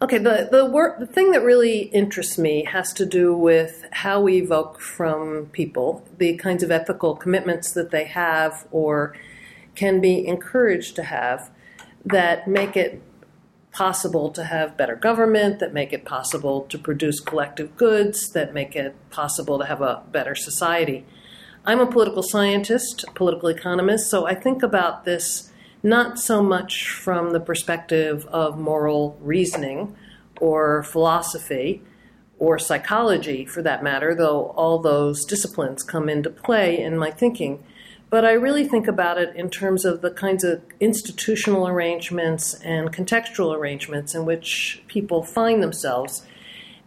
Okay, the the work the thing that really interests me has to do with how we evoke from people the kinds of ethical commitments that they have or can be encouraged to have that make it possible to have better government, that make it possible to produce collective goods, that make it possible to have a better society. I'm a political scientist, political economist, so I think about this not so much from the perspective of moral reasoning or philosophy or psychology for that matter, though all those disciplines come into play in my thinking. But I really think about it in terms of the kinds of institutional arrangements and contextual arrangements in which people find themselves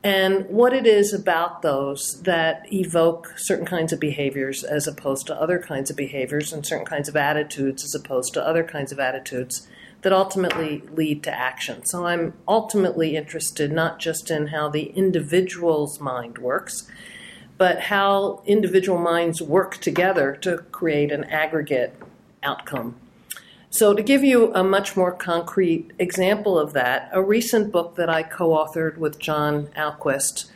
and what it is about those that evoke certain kinds of behaviors as opposed to other kinds of behaviors and certain kinds of attitudes as opposed to other kinds of attitudes that ultimately lead to action. So I'm ultimately interested not just in how the individual's mind works, but how individual minds work together to create an aggregate outcome. So, to give you a much more concrete example of that, a recent book that I co authored with John Ahlquist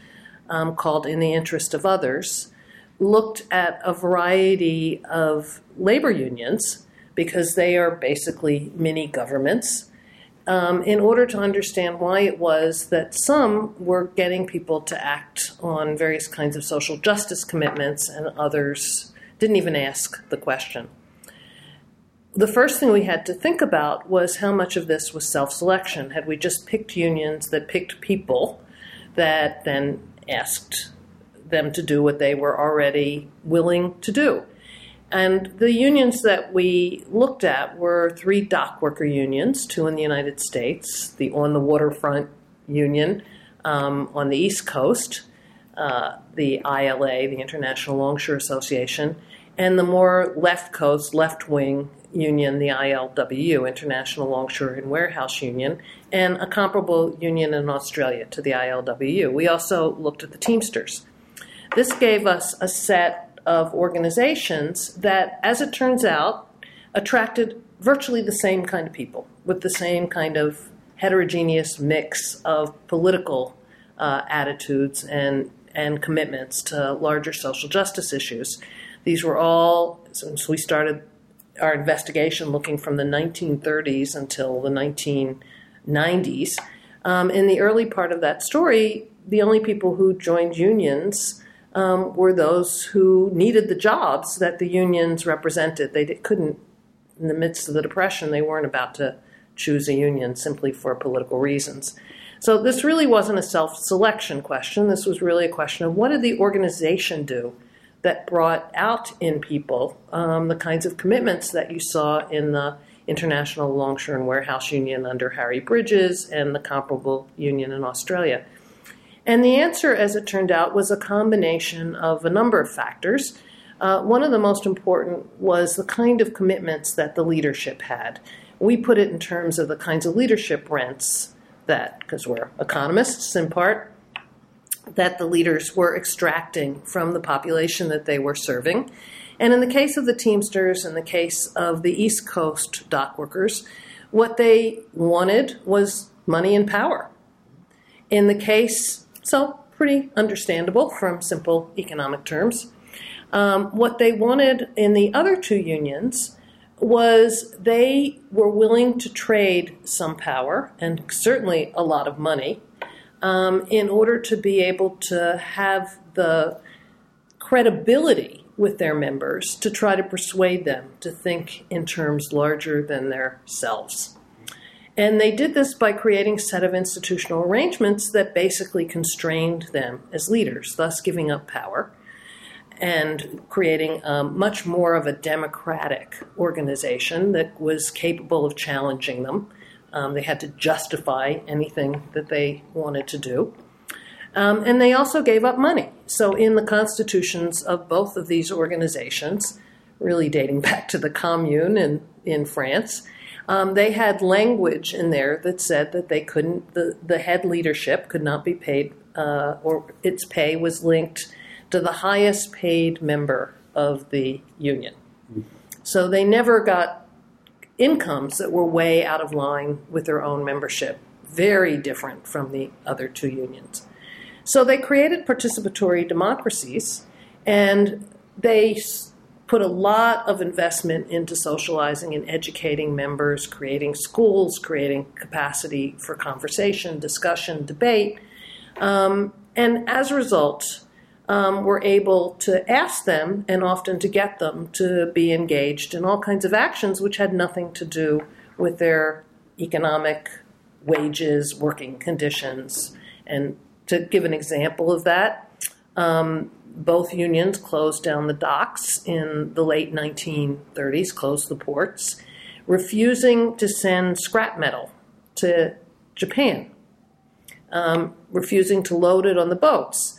um, called In the Interest of Others looked at a variety of labor unions because they are basically mini governments. Um, in order to understand why it was that some were getting people to act on various kinds of social justice commitments and others didn't even ask the question the first thing we had to think about was how much of this was self selection. Had we just picked unions that picked people that then asked them to do what they were already willing to do? And the unions that we looked at were three dock worker unions, two in the United States, the On the Waterfront Union um, on the East Coast, uh, the ILA, the International Longshore Association, and the more left coast, left wing union, the ILWU, International Longshore and Warehouse Union, and a comparable union in Australia to the ILWU. We also looked at the Teamsters. This gave us a set of organizations that, as it turns out, attracted virtually the same kind of people with the same kind of heterogeneous mix of political uh, attitudes and, and commitments to larger social justice issues. These were all, since we started our investigation looking from the 1930s until the 1990s. Um, in the early part of that story, the only people who joined unions um, were those who needed the jobs that the unions represented. They couldn't, in the midst of the Depression, they weren't about to choose a union simply for political reasons. So this really wasn't a self selection question. This was really a question of what did the organization do that brought out in people um, the kinds of commitments that you saw in the International Longshore and Warehouse Union under Harry Bridges and the comparable union in Australia. And the answer, as it turned out, was a combination of a number of factors. Uh, one of the most important was the kind of commitments that the leadership had. We put it in terms of the kinds of leadership rents that, because we're economists in part, that the leaders were extracting from the population that they were serving. And in the case of the Teamsters, in the case of the East Coast dock workers, what they wanted was money and power. In the case, so pretty understandable from simple economic terms. Um, what they wanted in the other two unions was they were willing to trade some power and certainly a lot of money um, in order to be able to have the credibility with their members to try to persuade them to think in terms larger than themselves. And they did this by creating a set of institutional arrangements that basically constrained them as leaders, thus giving up power and creating um, much more of a democratic organization that was capable of challenging them um, they had to justify anything that they wanted to do. Um, and they also gave up money. So, in the constitutions of both of these organizations, really dating back to the Commune in, in France, um, they had language in there that said that they couldn't, the, the head leadership could not be paid, uh, or its pay was linked to the highest paid member of the union. So they never got incomes that were way out of line with their own membership very different from the other two unions. So they created participatory democracies and they put a lot of investment into socializing and educating members, creating schools, creating capacity for conversation, discussion, debate. Um, and as a result, um, we're able to ask them and often to get them to be engaged in all kinds of actions which had nothing to do with their economic wages, working conditions. And to give an example of that, um, both unions closed down the docks in the late 1930s, closed the ports, refusing to send scrap metal to Japan, um, refusing to load it on the boats.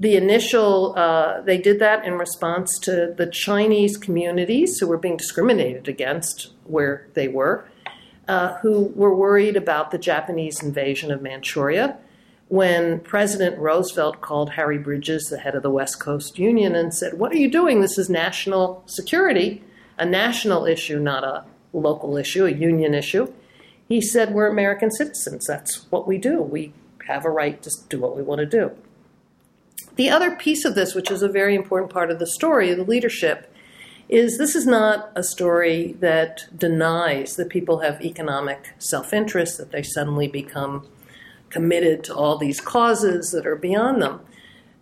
The initial, uh, they did that in response to the Chinese communities who were being discriminated against where they were, uh, who were worried about the Japanese invasion of Manchuria when President Roosevelt called Harry Bridges, the head of the West Coast Union, and said, What are you doing? This is national security, a national issue, not a local issue, a union issue. He said, We're American citizens. That's what we do. We have a right to do what we want to do. The other piece of this, which is a very important part of the story, the leadership, is this is not a story that denies that people have economic self interest, that they suddenly become committed to all these causes that are beyond them.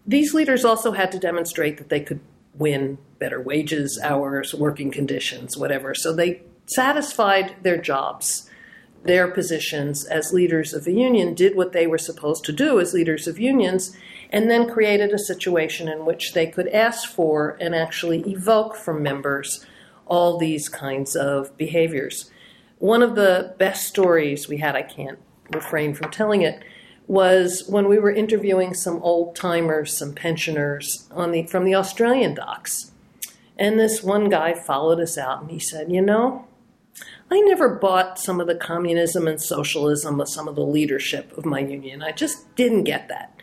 These leaders also had to demonstrate that they could win better wages, hours, working conditions, whatever. So they satisfied their jobs, their positions as leaders of a union, did what they were supposed to do as leaders of unions, and then created a situation in which they could ask for and actually evoke from members all these kinds of behaviors. One of the best stories we had, I can't refrain from telling it, was when we were interviewing some old timers, some pensioners on the, from the Australian docks. And this one guy followed us out and he said, You know, I never bought some of the communism and socialism of some of the leadership of my union. I just didn't get that.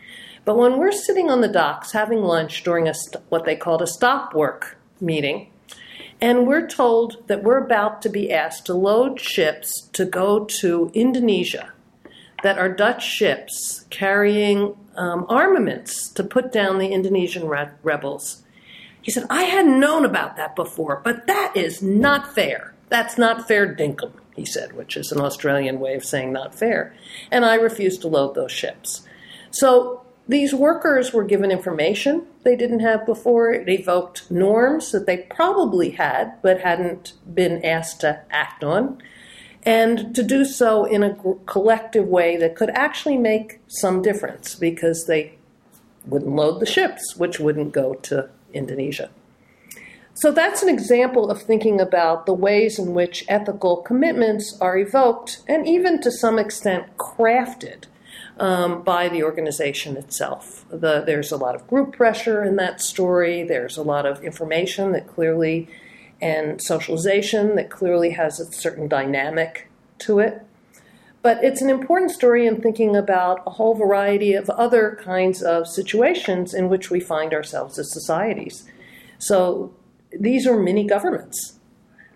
But when we're sitting on the docks having lunch during a what they called a stop work meeting, and we're told that we're about to be asked to load ships to go to Indonesia that are Dutch ships carrying um, armaments to put down the Indonesian re- rebels. He said, I hadn't known about that before, but that is not fair. That's not fair dinkum, he said, which is an Australian way of saying not fair. And I refused to load those ships. So these workers were given information they didn't have before. It evoked norms that they probably had but hadn't been asked to act on and to do so in a collective way that could actually make some difference because they wouldn't load the ships, which wouldn't go to Indonesia. So that's an example of thinking about the ways in which ethical commitments are evoked and even to some extent crafted um, by the organization itself. The, there's a lot of group pressure in that story, there's a lot of information that clearly and socialization that clearly has a certain dynamic to it. But it's an important story in thinking about a whole variety of other kinds of situations in which we find ourselves as societies. So these are mini governments.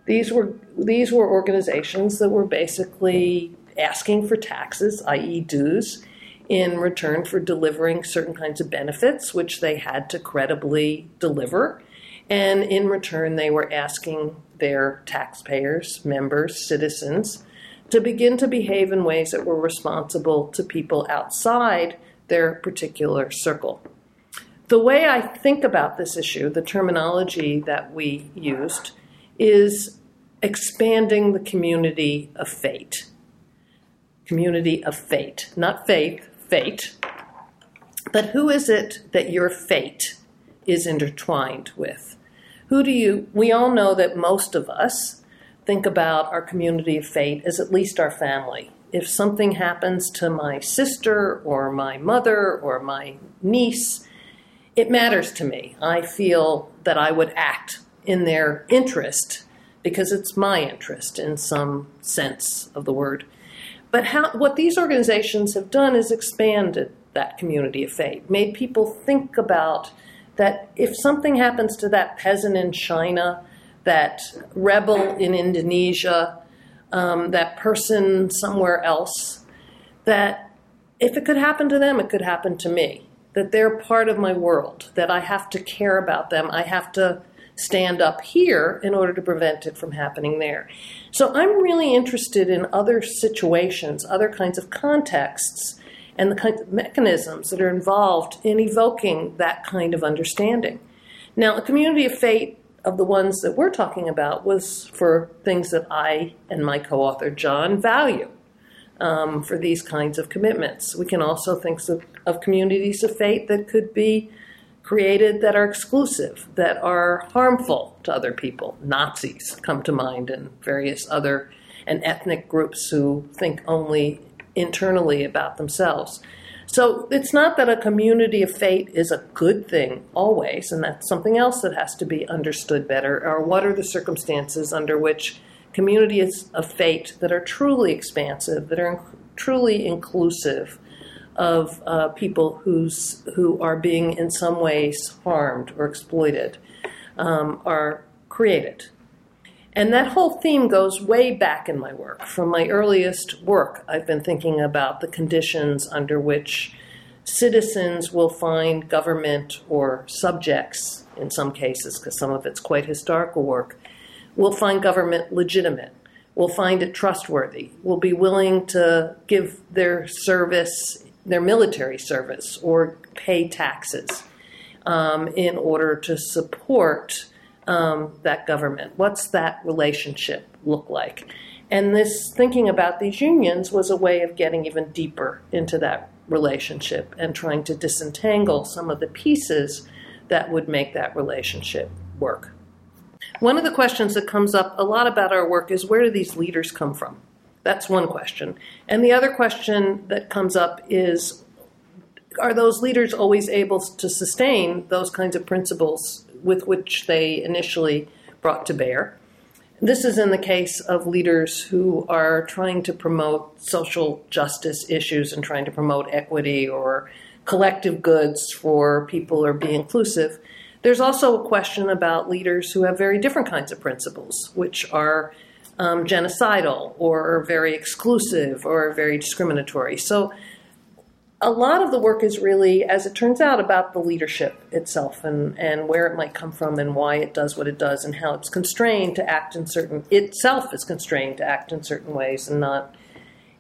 These were these were organizations that were basically asking for taxes, i.e., dues, in return for delivering certain kinds of benefits, which they had to credibly deliver. And in return, they were asking their taxpayers, members, citizens, to begin to behave in ways that were responsible to people outside their particular circle. The way I think about this issue, the terminology that we used, is expanding the community of fate. Community of fate, not faith, fate. But who is it that your fate is intertwined with? Who do you, we all know that most of us think about our community of fate as at least our family. If something happens to my sister or my mother or my niece, it matters to me. I feel that I would act in their interest because it's my interest in some sense of the word. But how, what these organizations have done is expanded that community of faith, made people think about that if something happens to that peasant in China, that rebel in Indonesia, um, that person somewhere else, that if it could happen to them, it could happen to me. That they're part of my world, that I have to care about them. I have to stand up here in order to prevent it from happening there. So I'm really interested in other situations, other kinds of contexts, and the kinds of mechanisms that are involved in evoking that kind of understanding. Now, a community of fate of the ones that we're talking about was for things that I and my co author John value um, for these kinds of commitments. We can also think of, of communities of fate that could be created that are exclusive, that are harmful to other people. Nazis come to mind, and various other and ethnic groups who think only internally about themselves. So it's not that a community of fate is a good thing always, and that's something else that has to be understood better. Or what are the circumstances under which communities of fate that are truly expansive, that are truly inclusive of uh, people who's, who are being in some ways harmed or exploited um, are created. And that whole theme goes way back in my work. From my earliest work, I've been thinking about the conditions under which citizens will find government or subjects, in some cases, because some of it's quite historical work, will find government legitimate, will find it trustworthy, will be willing to give their service, their military service, or pay taxes um, in order to support um, that government? What's that relationship look like? And this thinking about these unions was a way of getting even deeper into that relationship and trying to disentangle some of the pieces that would make that relationship work. One of the questions that comes up a lot about our work is where do these leaders come from? That's one question. And the other question that comes up is are those leaders always able to sustain those kinds of principles with which they initially brought to bear. This is in the case of leaders who are trying to promote social justice issues and trying to promote equity or collective goods for people or be inclusive. There's also a question about leaders who have very different kinds of principles, which are um, genocidal or very exclusive or very discriminatory. So a lot of the work is really, as it turns out, about the leadership itself and, and where it might come from and why it does what it does and how it's constrained to act in certain, itself is constrained to act in certain ways and not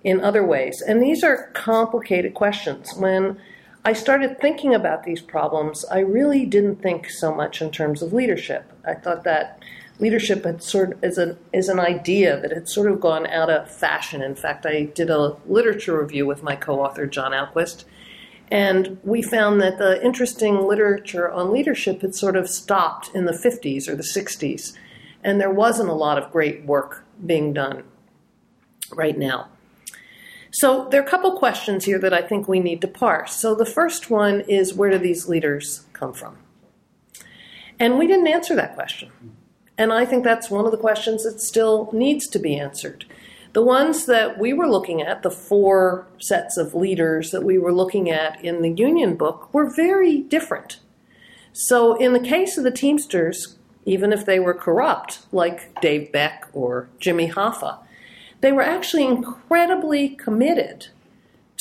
in other ways. And these are complicated questions. When I started thinking about these problems, I really didn't think so much in terms of leadership. I thought that leadership had sort is an is an idea that had sort of gone out of fashion. In fact, I did a literature review with my co-author John Ahlquist, and we found that the interesting literature on leadership had sort of stopped in the 50s or the 60s, and there wasn't a lot of great work being done right now. So there are a couple questions here that I think we need to parse. So the first one is where do these leaders come from? And we didn't answer that question. And I think that's one of the questions that still needs to be answered. The ones that we were looking at, the four sets of leaders that we were looking at in the union book, were very different. So, in the case of the Teamsters, even if they were corrupt, like Dave Beck or Jimmy Hoffa, they were actually incredibly committed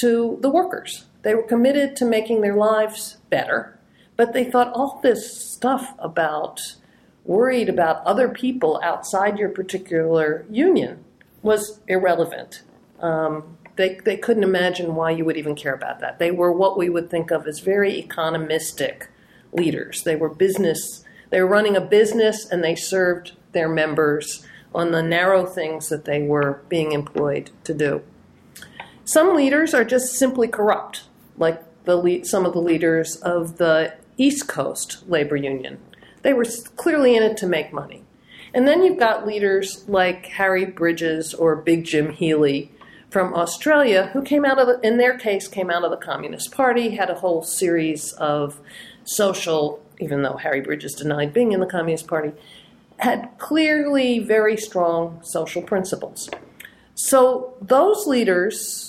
to the workers. They were committed to making their lives better, but they thought all this stuff about worried about other people outside your particular union was irrelevant. Um, they, they couldn't imagine why you would even care about that. They were what we would think of as very economistic leaders. They were business, they were running a business and they served their members on the narrow things that they were being employed to do. Some leaders are just simply corrupt, like the some of the leaders of the East Coast labor union. They were clearly in it to make money. And then you've got leaders like Harry Bridges or Big Jim Healy from Australia, who came out of, the, in their case, came out of the Communist Party, had a whole series of social, even though Harry Bridges denied being in the Communist Party, had clearly very strong social principles. So those leaders,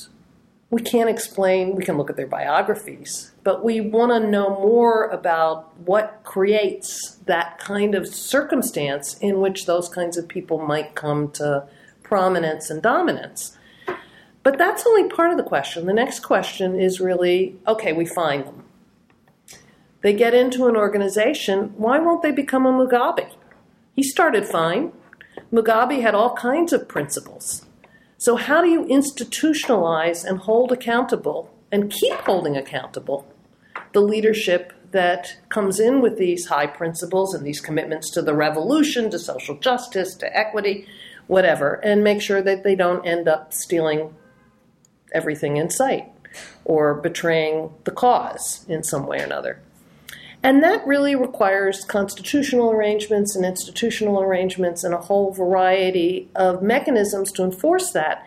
we can't explain, we can look at their biographies, but we want to know more about what creates that kind of circumstance in which those kinds of people might come to prominence and dominance. But that's only part of the question. The next question is really okay, we find them. They get into an organization, why won't they become a Mugabe? He started fine. Mugabe had all kinds of principles. So, how do you institutionalize and hold accountable and keep holding accountable the leadership that comes in with these high principles and these commitments to the revolution, to social justice, to equity, whatever, and make sure that they don't end up stealing everything in sight or betraying the cause in some way or another. And that really requires constitutional arrangements and institutional arrangements and a whole variety of mechanisms to enforce that.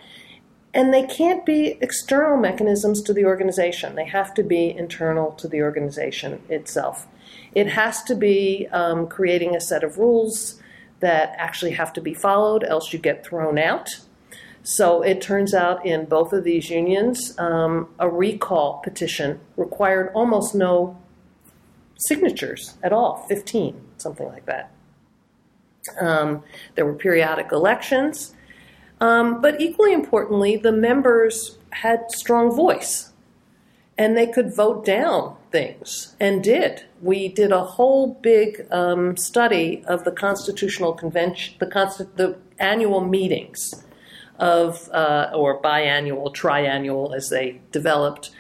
And they can't be external mechanisms to the organization, they have to be internal to the organization itself. It has to be um, creating a set of rules that actually have to be followed, else you get thrown out. So it turns out in both of these unions, um, a recall petition required almost no signatures at all 15, something like that. Um, there were periodic elections. Um, but equally importantly, the members had strong voice and they could vote down things and did. We did a whole big um, study of the Constitutional Convention, the, consti- the annual meetings of, uh, or biannual, triannual as they developed,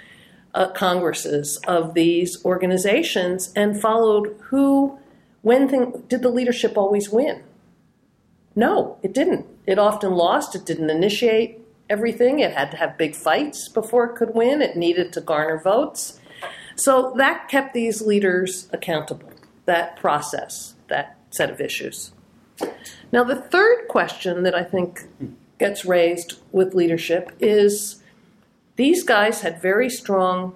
uh, congresses of these organizations and followed who, when thing, did the leadership always win? No, it didn't. It often lost. It didn't initiate everything. It had to have big fights before it could win. It needed to garner votes. So that kept these leaders accountable, that process, that set of issues. Now, the third question that I think gets raised with leadership is these guys had very strong,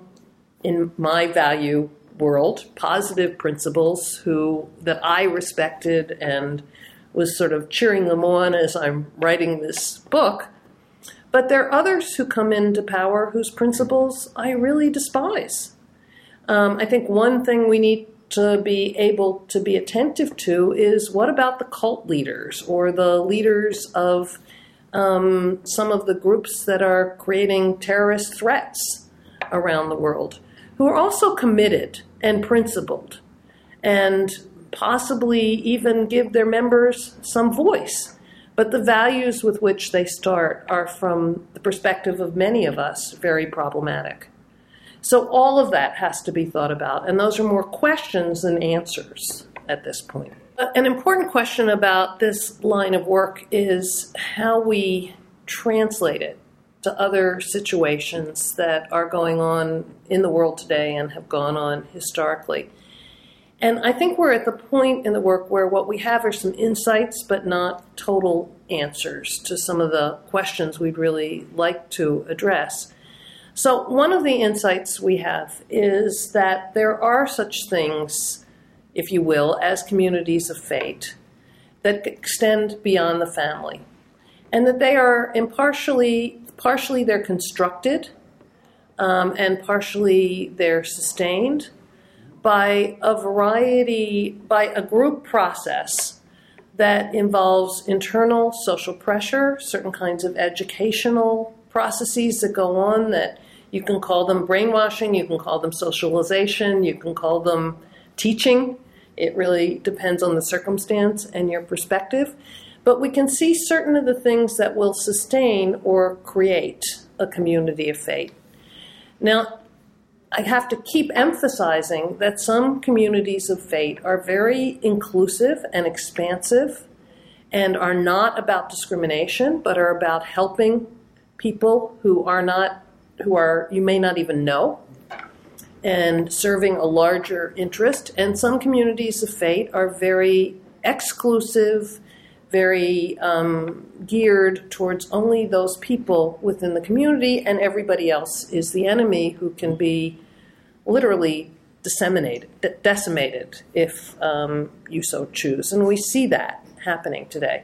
in my value world, positive principles who that I respected and was sort of cheering them on as I'm writing this book. But there are others who come into power whose principles I really despise. Um, I think one thing we need to be able to be attentive to is what about the cult leaders or the leaders of um, some of the groups that are creating terrorist threats around the world, who are also committed and principled and possibly even give their members some voice. But the values with which they start are, from the perspective of many of us, very problematic. So all of that has to be thought about, and those are more questions than answers at this point. An important question about this line of work is how we translate it to other situations that are going on in the world today and have gone on historically. And I think we're at the point in the work where what we have are some insights, but not total answers to some of the questions we'd really like to address. So, one of the insights we have is that there are such things if you will, as communities of fate that extend beyond the family. And that they are impartially, partially they're constructed um, and partially they're sustained by a variety, by a group process that involves internal social pressure, certain kinds of educational processes that go on that you can call them brainwashing, you can call them socialization, you can call them teaching. It really depends on the circumstance and your perspective. But we can see certain of the things that will sustain or create a community of faith. Now, I have to keep emphasizing that some communities of faith are very inclusive and expansive and are not about discrimination, but are about helping people who are not, who are, you may not even know, and serving a larger interest. And some communities of faith are very exclusive, very um, geared towards only those people within the community, and everybody else is the enemy who can be literally disseminated, decimated if um, you so choose. And we see that happening today.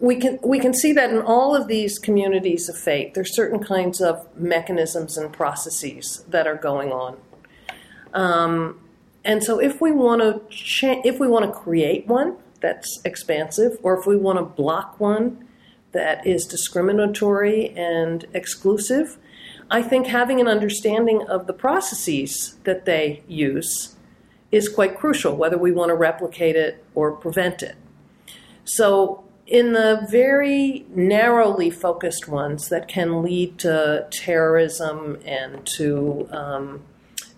We can, we can see that in all of these communities of faith, there's certain kinds of mechanisms and processes that are going on. Um, and so, if we want to cha- if we want to create one that's expansive, or if we want to block one that is discriminatory and exclusive. I think having an understanding of the processes that they use is quite crucial, whether we want to replicate it or prevent it. So, in the very narrowly focused ones that can lead to terrorism and to um,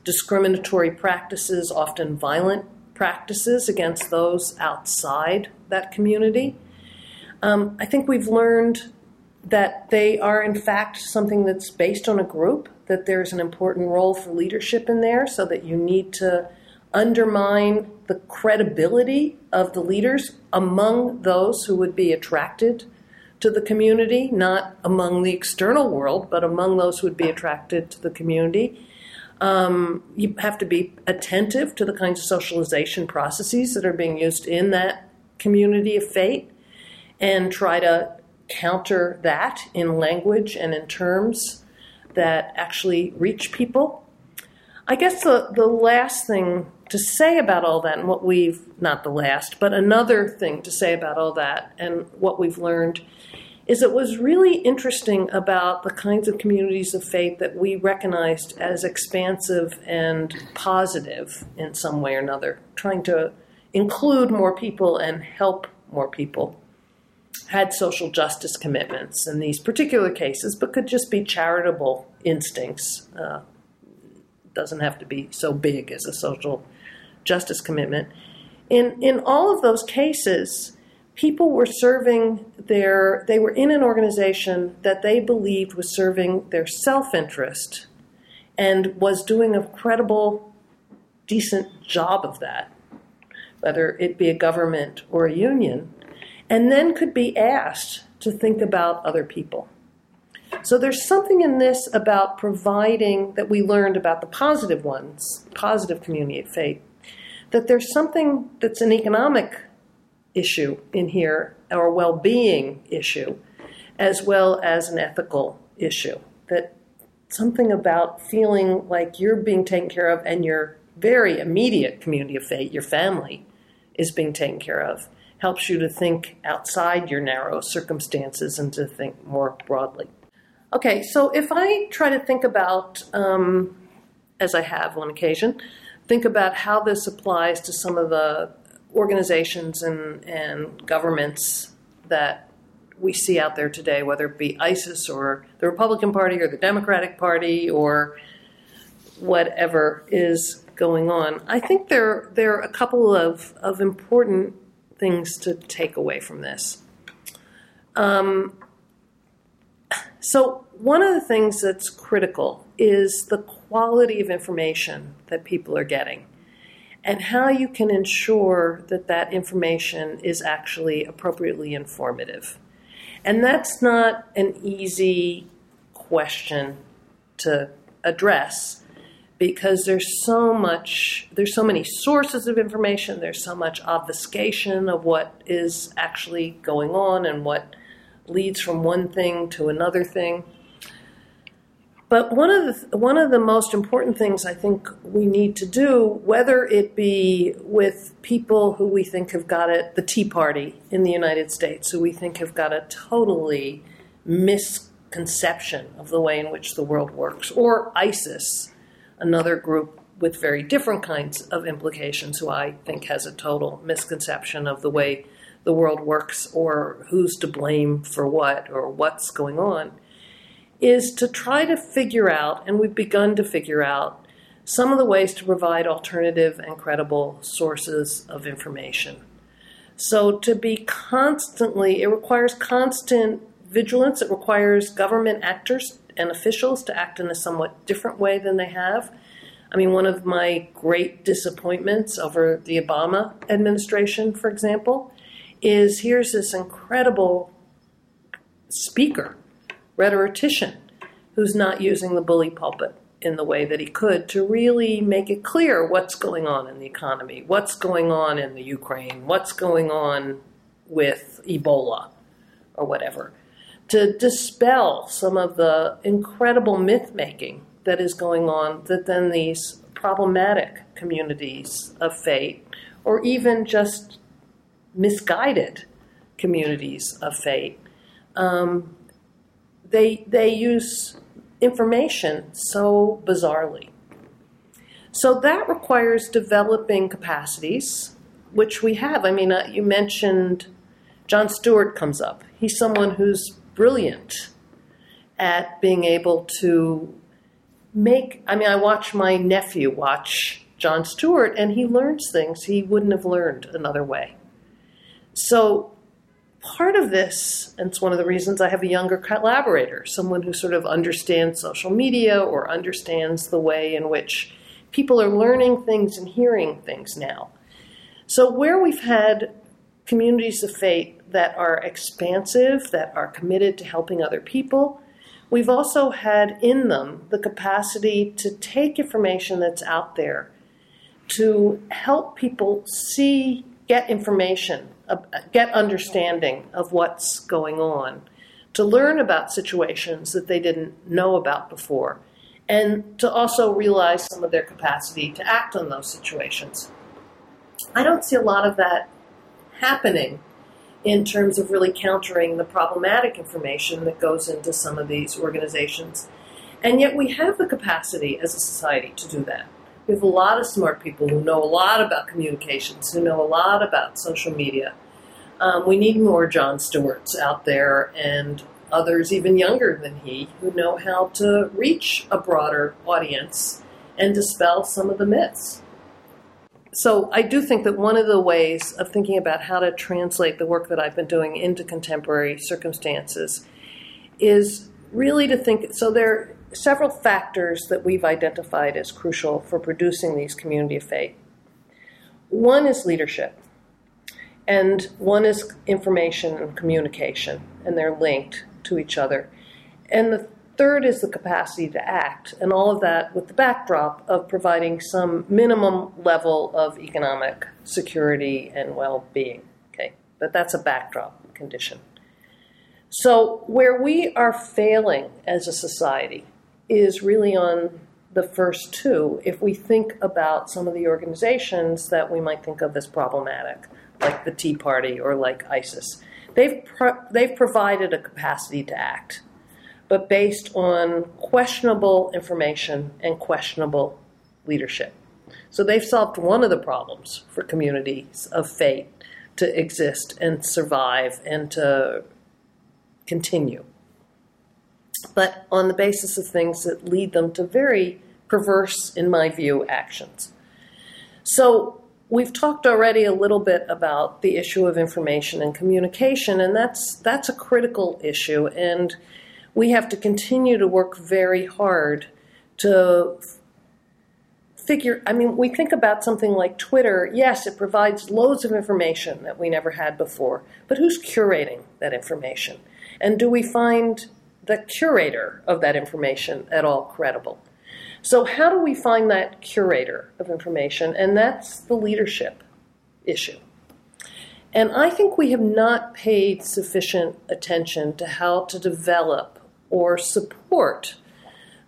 discriminatory practices, often violent practices against those outside that community, um, I think we've learned that they are, in fact, something that's based on a group, that there's an important role for leadership in there, so that you need to undermine the credibility of the leaders among those who would be attracted to the community, not among the external world, but among those who would be attracted to the community. Um, you have to be attentive to the kinds of socialization processes that are being used in that community of fate and try to counter that in language and in terms that actually reach people. I guess the, the last thing to say about all that and what we've, not the last, but another thing to say about all that and what we've learned is it was really interesting about the kinds of communities of faith that we recognized as expansive and positive in some way or another, trying to include more people and help more people. Had social justice commitments in these particular cases, but could just be charitable instincts. Uh, doesn't have to be so big as a social justice commitment. In, in all of those cases, people were serving their, they were in an organization that they believed was serving their self interest and was doing a credible, decent job of that, whether it be a government or a union, and then could be asked to think about other people. So there's something in this about providing that we learned about the positive ones, positive community of faith, that there's something that's an economic issue in here, or well being issue, as well as an ethical issue. That something about feeling like you're being taken care of and your very immediate community of faith, your family, is being taken care of, helps you to think outside your narrow circumstances and to think more broadly. Okay, so if I try to think about, um, as I have on occasion, think about how this applies to some of the organizations and, and governments that we see out there today, whether it be ISIS or the Republican Party or the Democratic Party or whatever is going on. I think there, there are a couple of, of important things to take away from this. Um, so, one of the things that's critical is the quality of information that people are getting and how you can ensure that that information is actually appropriately informative. And that's not an easy question to address because there's so much there's so many sources of information there's so much obfuscation of what is actually going on and what leads from one thing to another thing but one of the one of the most important things I think we need to do, whether it be with people who we think have got it, the Tea Party in the United States, who we think have got a totally misconception of the way in which the world works, or ISIS, another group with very different kinds of implications, who I think has a total misconception of the way the world works, or who's to blame for what, or what's going on is to try to figure out, and we've begun to figure out, some of the ways to provide alternative and credible sources of information. So, to be constantly, it requires constant vigilance, it requires government actors and officials to act in a somewhat different way than they have. I mean, one of my great disappointments over the Obama administration, for example, is here's this incredible speaker rhetorician who's not using the bully pulpit in the way that he could to really make it clear what's going on in the economy, what's going on in the Ukraine, what's going on with Ebola or whatever, to dispel some of the incredible myth making that is going on that then these problematic communities of faith or even just misguided communities of faith um, they they use information so bizarrely. So that requires developing capacities, which we have. I mean, uh, you mentioned Jon Stewart comes up. He's someone who's brilliant at being able to make. I mean, I watch my nephew watch Jon Stewart, and he learns things he wouldn't have learned another way. So part of this, and it's one of the reasons I have a younger collaborator, someone who sort of understands social media or understands the way in which people are learning things and hearing things now. So, where we've had communities of faith that are expansive, that are committed to helping other people, we've also had in them the capacity to take information that's out there to help people see, get information Uh, get understanding of what's going on, to learn about situations that they didn't know about before, and to also realize some of their capacity to act on those situations. I don't see a lot of that happening in terms of really countering the problematic information that goes into some of these organizations. And yet we have the capacity as a society to do that. We have a lot of smart people who know a lot about communications, who know a lot about social media. Um, we need more Jon Stewarts out there and others even younger than he who know how to reach a broader audience and dispel some of the myths. So, I do think that one of the ways of thinking about how to translate the work that I've been doing into contemporary circumstances is really to think. So, there several factors that we've identified as crucial for producing these community of faith. One is leadership, and one is information and communication, and they're linked to each other. And the third is the capacity to act, and all of that with the backdrop of providing some minimum level of economic security and well being. Okay, but that's a backdrop condition. So, where we are failing as a society is really on the first two if we think about some of the organizations that we might think of as problematic, like the Tea Party or like ISIS. They've, pro- they've provided a capacity to act, but based on questionable information and questionable leadership. So they've solved one of the problems for communities of faith to exist and survive and to continue but on the basis of things that lead them to very perverse, in my view, actions. So we've talked already a little bit about the issue of information and communication, and that's that's a critical issue, and we have to continue to work very hard to figure i mean we think about something like twitter yes it provides loads of information that we never had before but who's curating that information and do we find the curator of that information at all credible. So, how do we find that curator of information? And that's the leadership issue. And I think we have not paid sufficient attention to how to develop or support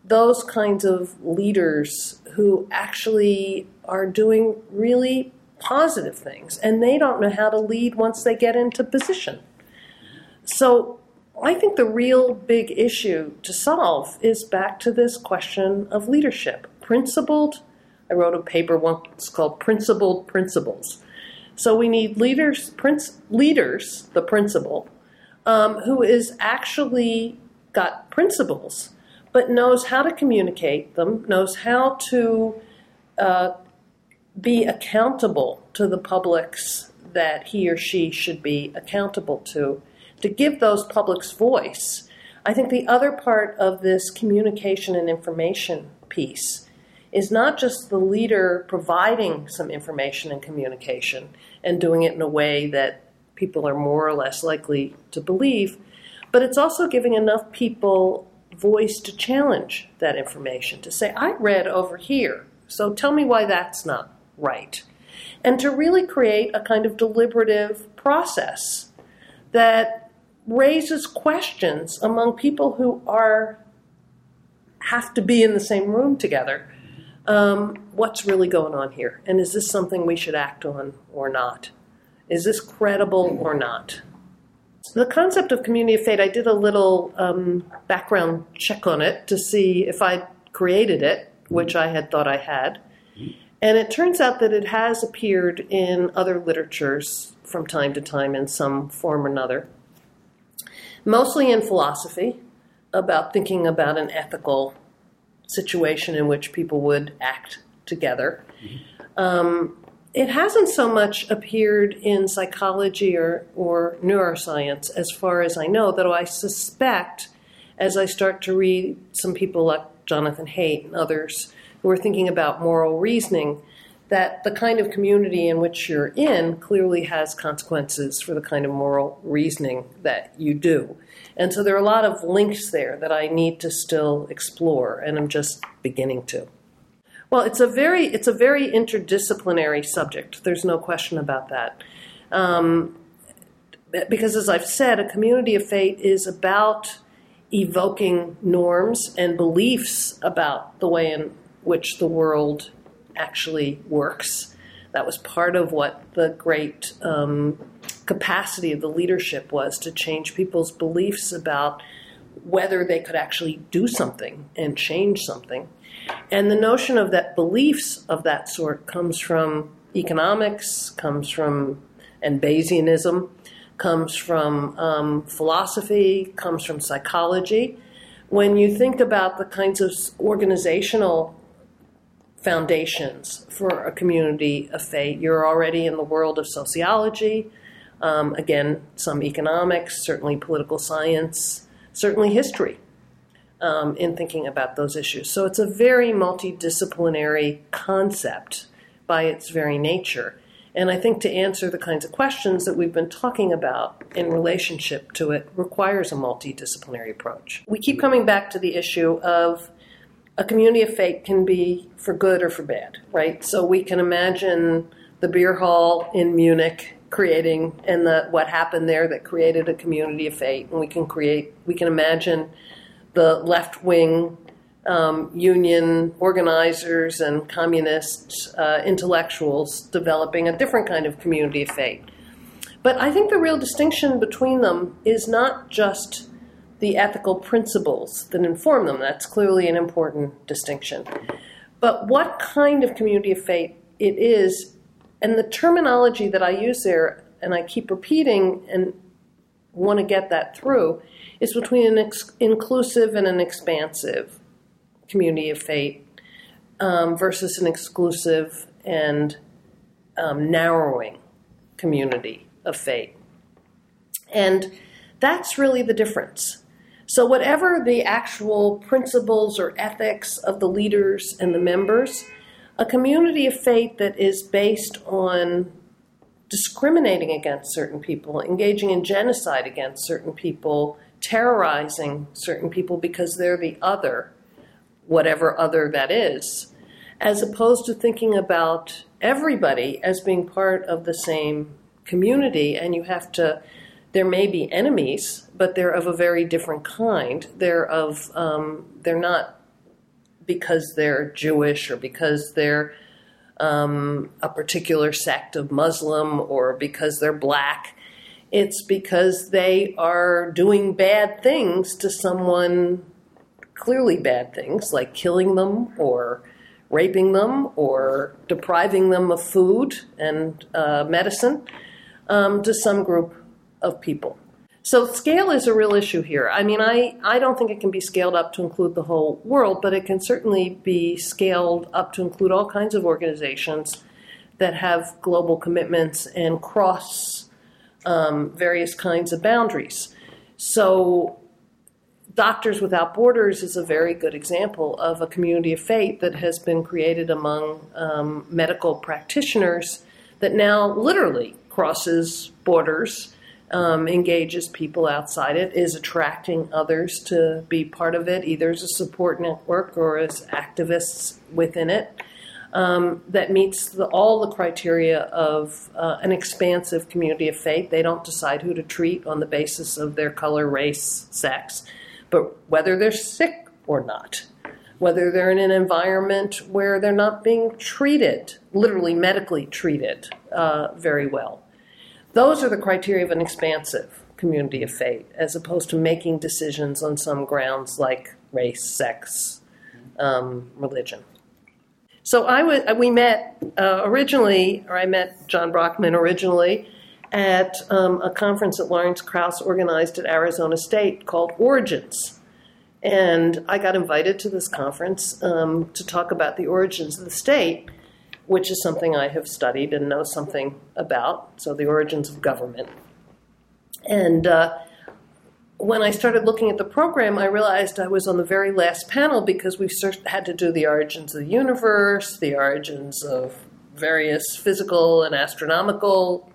those kinds of leaders who actually are doing really positive things and they don't know how to lead once they get into position. So I think the real big issue to solve is back to this question of leadership. Principled, I wrote a paper once called Principled Principles. So we need leaders, prince, leaders, the principal, um, who is actually got principles, but knows how to communicate them, knows how to uh, be accountable to the publics that he or she should be accountable to to give those publics voice. I think the other part of this communication and information piece is not just the leader providing some information and communication and doing it in a way that people are more or less likely to believe, but it's also giving enough people voice to challenge that information, to say, I read over here, so tell me why that's not right. And to really create a kind of deliberative process that raises questions among people who are have to be in the same room together. Um, what's really going on here? And is this something we should act on or not? Is this credible or not? The concept of community of fate, I did a little um, background check on it to see if I created it, which I had thought I had. And it turns out that it has appeared in other literatures from time to time in some form or another, mostly in philosophy, about thinking about an ethical situation in which people would act together. Um, it hasn't so much appeared in psychology or, or neuroscience, as far as I know, though I suspect as I start to read some people like Jonathan Haidt and others who are thinking about moral reasoning, that the kind of community in which you're in clearly has consequences for the kind of moral reasoning that you do. And so there are a lot of links there that I need to still explore, and I'm just beginning to. Well, it's a very it's a very interdisciplinary subject. There's no question about that. Um, because, as I've said, a community of fate is about evoking norms and beliefs about the way in which the world actually works. That was part of what the great um, capacity of the leadership was to change people's beliefs about whether they could actually do something and change something. And the notion of that beliefs of that sort comes from economics, comes from and Bayesianism, comes from um, philosophy, comes from psychology. When you think about the kinds of organizational foundations for a community of fate, you're already in the world of sociology, um, again, some economics, certainly political science, certainly history um, in thinking about those issues. So it's a very multidisciplinary concept by its very nature. And I think to answer the kinds of questions that we've been talking about in relationship to it requires a multidisciplinary approach. We keep coming back to the issue of a community of fate can be for good or for bad, right? So we can imagine the beer hall in Munich creating and the what happened there that created a community of fate and we can create we can imagine the left wing um, union organizers and communist uh, intellectuals developing a different kind of community of fate. But I think the real distinction between them is not just the ethical principles that inform them. That's clearly an important distinction. But what kind of community of fate it is, and the terminology that I use there, and I keep repeating and want to get that through, is between an ex- inclusive and an expansive community of fate um, versus an exclusive and um, narrowing community of fate. And that's really the difference. So, whatever the actual principles or ethics of the leaders and the members, a community of fate that is based on discriminating against certain people, engaging in genocide against certain people, terrorizing certain people because they're the other, whatever other that is, as opposed to thinking about everybody as being part of the same community. And you have to, there may be enemies, but they're of a very different kind. They're of, um, they're not because they're Jewish or because they're um, a particular sect of Muslim or because they're black it's because they are doing bad things to someone, clearly bad things, like killing them or raping them or depriving them of food and uh, medicine um, to some group of people. So scale is a real issue here. I mean, I, I don't think it can be scaled up to include the whole world, but it can certainly be scaled up to include all kinds of organizations that have global commitments and cross um, various kinds of boundaries. So, Doctors Without Borders is a very good example of a community of fate that has been created among um, medical practitioners that now literally crosses borders, um, engages people outside it, is attracting others to be part of it, either as a support network or as activists within it um, that meets the, all the criteria of uh, an expansive community of fate. They don't decide who to treat on the basis of their color, race, sex, but whether they're sick or not, whether they're in an environment where they're not being treated, literally medically treated, uh, very well. Those are the criteria of an expansive community of fate, as opposed to making decisions on some grounds like race, sex, um, religion. So I we met uh, originally, or I met John Brockman originally at um, a conference that Lawrence Krauss organized at Arizona State called Origins. And I got invited to this conference um, to talk about the origins of the state, which is something I have studied and know something about. So, the origins of government. And uh, when I started looking at the program, I realized I was on the very last panel because we had to do the origins of the universe, the origins of various physical and astronomical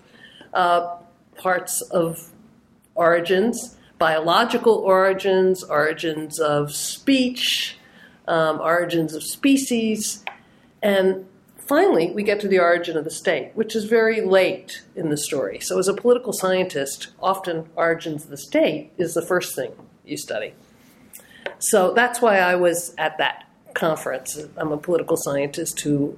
uh, parts of origins, biological origins, origins of speech, um, origins of species, and finally, we get to the origin of the state, which is very late in the story. So, as a political scientist, often origins of the state is the first thing you study. So that's why I was at that conference. I'm a political scientist who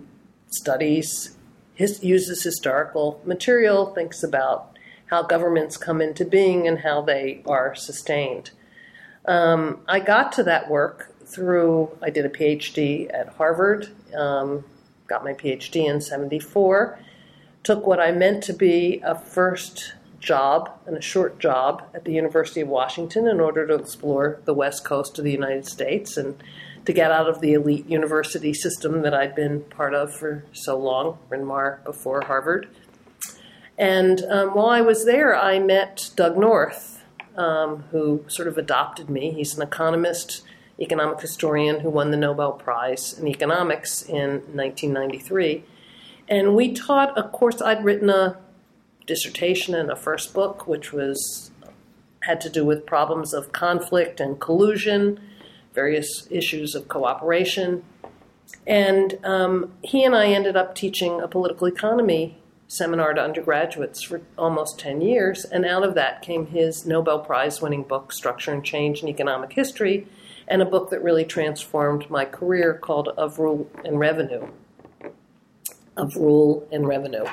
studies, his, uses historical material, thinks about how governments come into being and how they are sustained. Um, I got to that work through, I did a PhD at Harvard. Um, got my PhD in 74, took what I meant to be a first job and a short job at the University of Washington in order to explore the west coast of the United States and to get out of the elite university system that I'd been part of for so long, Bryn Mawr before Harvard. And um, while I was there, I met Doug North, um, who sort of adopted me. He's an economist economic historian who won the Nobel Prize in economics in 1993. And we taught, a course, I'd written a dissertation and a first book, which was had to do with problems of conflict and collusion, various issues of cooperation. And um, he and I ended up teaching a political economy seminar to undergraduates for almost 10 years. And out of that came his Nobel Prize winning book, Structure and Change in Economic History, and a book that really transformed my career called Of Rule and Revenue. Of Rule and Revenue,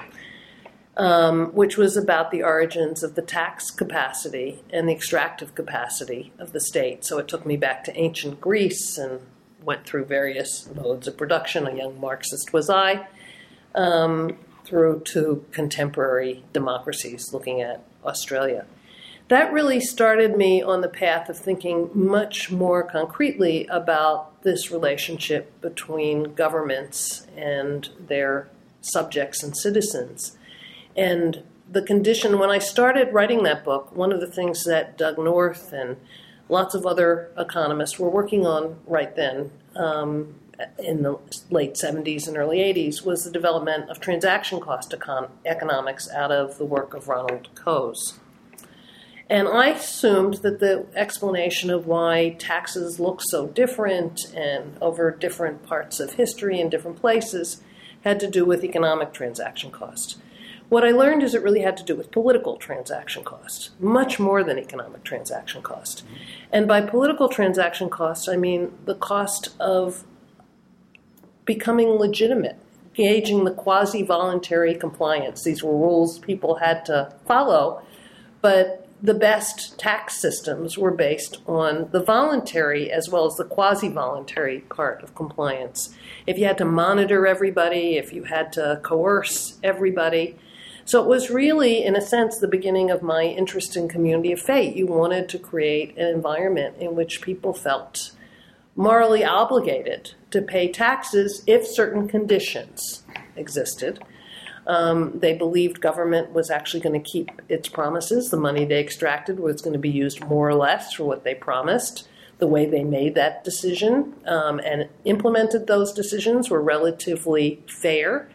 um, which was about the origins of the tax capacity and the extractive capacity of the state. So it took me back to ancient Greece and went through various modes of production. A young Marxist was I. Um, through to contemporary democracies, looking at Australia that really started me on the path of thinking much more concretely about this relationship between governments and their subjects and citizens. And the condition, when I started writing that book, one of the things that Doug North and lots of other economists were working on right then um, in the late 70s and early 80s was the development of transaction cost econ- economics out of the work of Ronald Coase. And I assumed that the explanation of why taxes look so different and over different parts of history in different places had to do with economic transaction costs. What I learned is it really had to do with political transaction costs, much more than economic transaction cost. And by political transaction costs, I mean the cost of becoming legitimate, gauging the quasi voluntary compliance. These were rules people had to follow, but the best tax systems were based on the voluntary as well as the quasi voluntary part of compliance. If you had to monitor everybody, if you had to coerce everybody. So it was really, in a sense, the beginning of my interest in community of fate. You wanted to create an environment in which people felt morally obligated to pay taxes if certain conditions existed. Um, they believed government was actually going to keep its promises. The money they extracted was going to be used more or less for what they promised. The way they made that decision um, and implemented those decisions were relatively fair.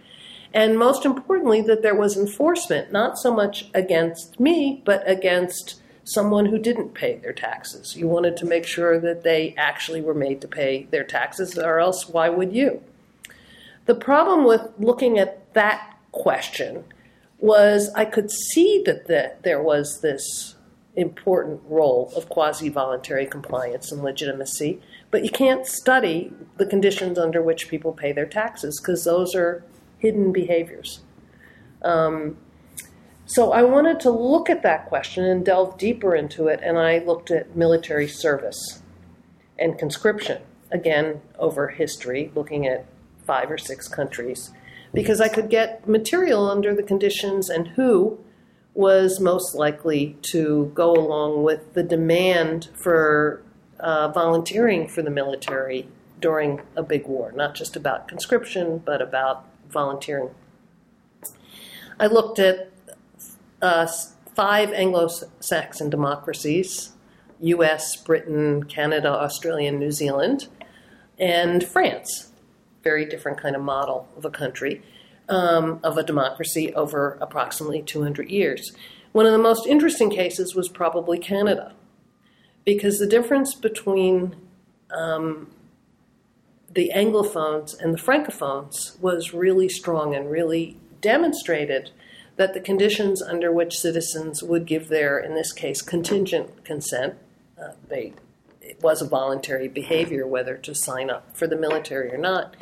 And most importantly, that there was enforcement, not so much against me, but against someone who didn't pay their taxes. You wanted to make sure that they actually were made to pay their taxes, or else why would you? The problem with looking at that question was I could see that the, there was this important role of quasi voluntary compliance and legitimacy, but you can't study the conditions under which people pay their taxes because those are hidden behaviors. Um, So I wanted to look at that question and delve deeper into it, and I looked at military service and conscription, again, over history, looking at five or six countries, because I could get material under the conditions and who was most likely to go along with the demand for uh, volunteering for the military during a big war, not just about conscription, but about volunteering. I looked at uh, five Anglo Saxon democracies US, Britain, Canada, Australia, New Zealand, and France. Very different kind of model of a country, um, of a democracy over approximately 200 years. One of the most interesting cases was probably Canada, because the difference between um, the Anglophones and the Francophones was really strong and really demonstrated that the conditions under which citizens would give their, in this case, contingent consent, uh, they it was a voluntary behavior whether to sign up for the military or not,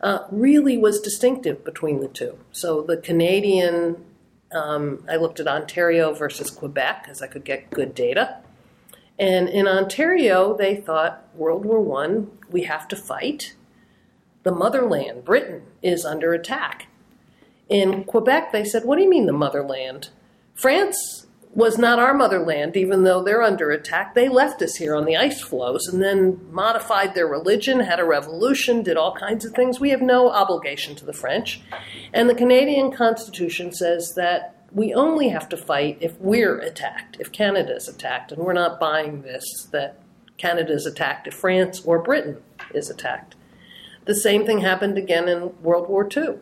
uh, really was distinctive between the two. So the Canadian, um, I looked at Ontario versus Quebec because I could get good data. And in Ontario, they thought World War One, we have to fight. The motherland, Britain, is under attack. In Quebec, they said, What do you mean the motherland? France was not our motherland, even though they're under attack. They left us here on the ice floes and then modified their religion, had a revolution, did all kinds of things. We have no obligation to the French. And the Canadian Constitution says that we only have to fight if we're attacked, if Canada is attacked. And we're not buying this that Canada is attacked if France or Britain is attacked. The same thing happened again in World War II.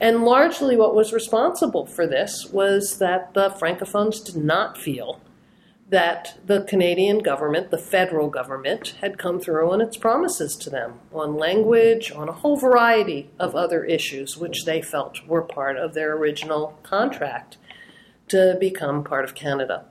And largely what was responsible for this was that the Francophones did not feel that the Canadian government, the federal government, had come through on its promises to them on language, on a whole variety of other issues, which they felt were part of their original contract to become part of Canada.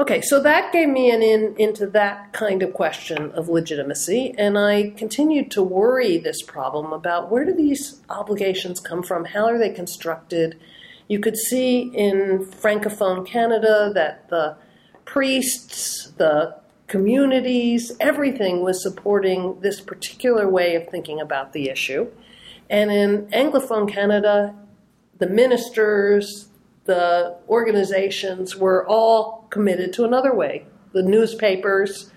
Okay, so that gave me an in into that kind of question of legitimacy, and I continued to worry this problem about where do these obligations come from? How are they constructed? You could see in Francophone Canada that the priests, the communities, everything was supporting this particular way of thinking about the issue. And in Anglophone Canada, the ministers, the organizations were all committed to another way. The newspapers.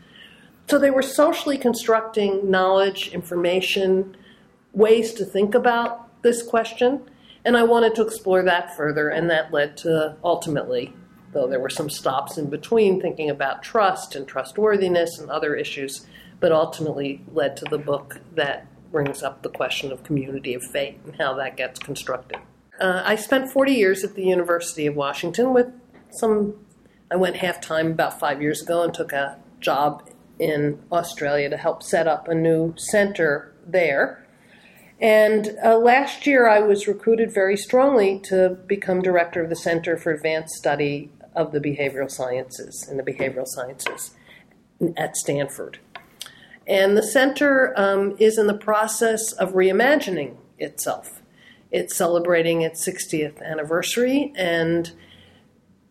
So they were socially constructing knowledge, information, ways to think about this question. And I wanted to explore that further, and that led to ultimately, though there were some stops in between, thinking about trust and trustworthiness and other issues, but ultimately led to the book that brings up the question of community of fate and how that gets constructed. Uh, I spent 40 years at the University of Washington with some. I went half time about five years ago and took a job in Australia to help set up a new center there. And uh, last year, I was recruited very strongly to become director of the Center for Advanced Study of the Behavioral Sciences and the Behavioral Sciences at Stanford. And the center um, is in the process of reimagining itself. It's celebrating its 60th anniversary, and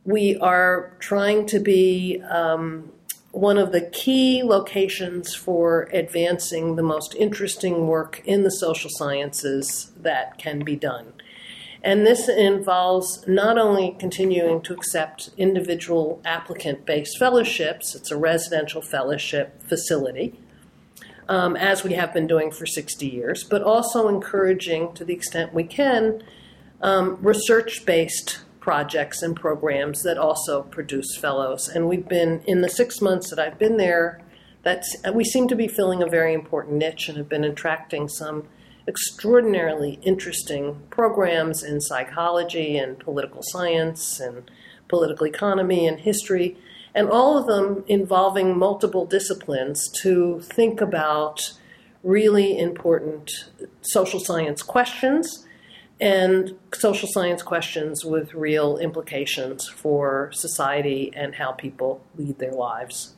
we are trying to be um, one of the key locations for advancing the most interesting work in the social sciences that can be done. And this involves not only continuing to accept individual applicant based fellowships, it's a residential fellowship facility, um, as we have been doing for 60 years, but also encouraging, to the extent we can, um, research based projects and programs that also produce fellows. And we've been, in the six months that I've been there, that's, we seem to be filling a very important niche and have been attracting some extraordinarily interesting programs in psychology and political science and political economy and history and all of them involving multiple disciplines to think about really important social science questions and social science questions with real implications for society and how people lead their lives.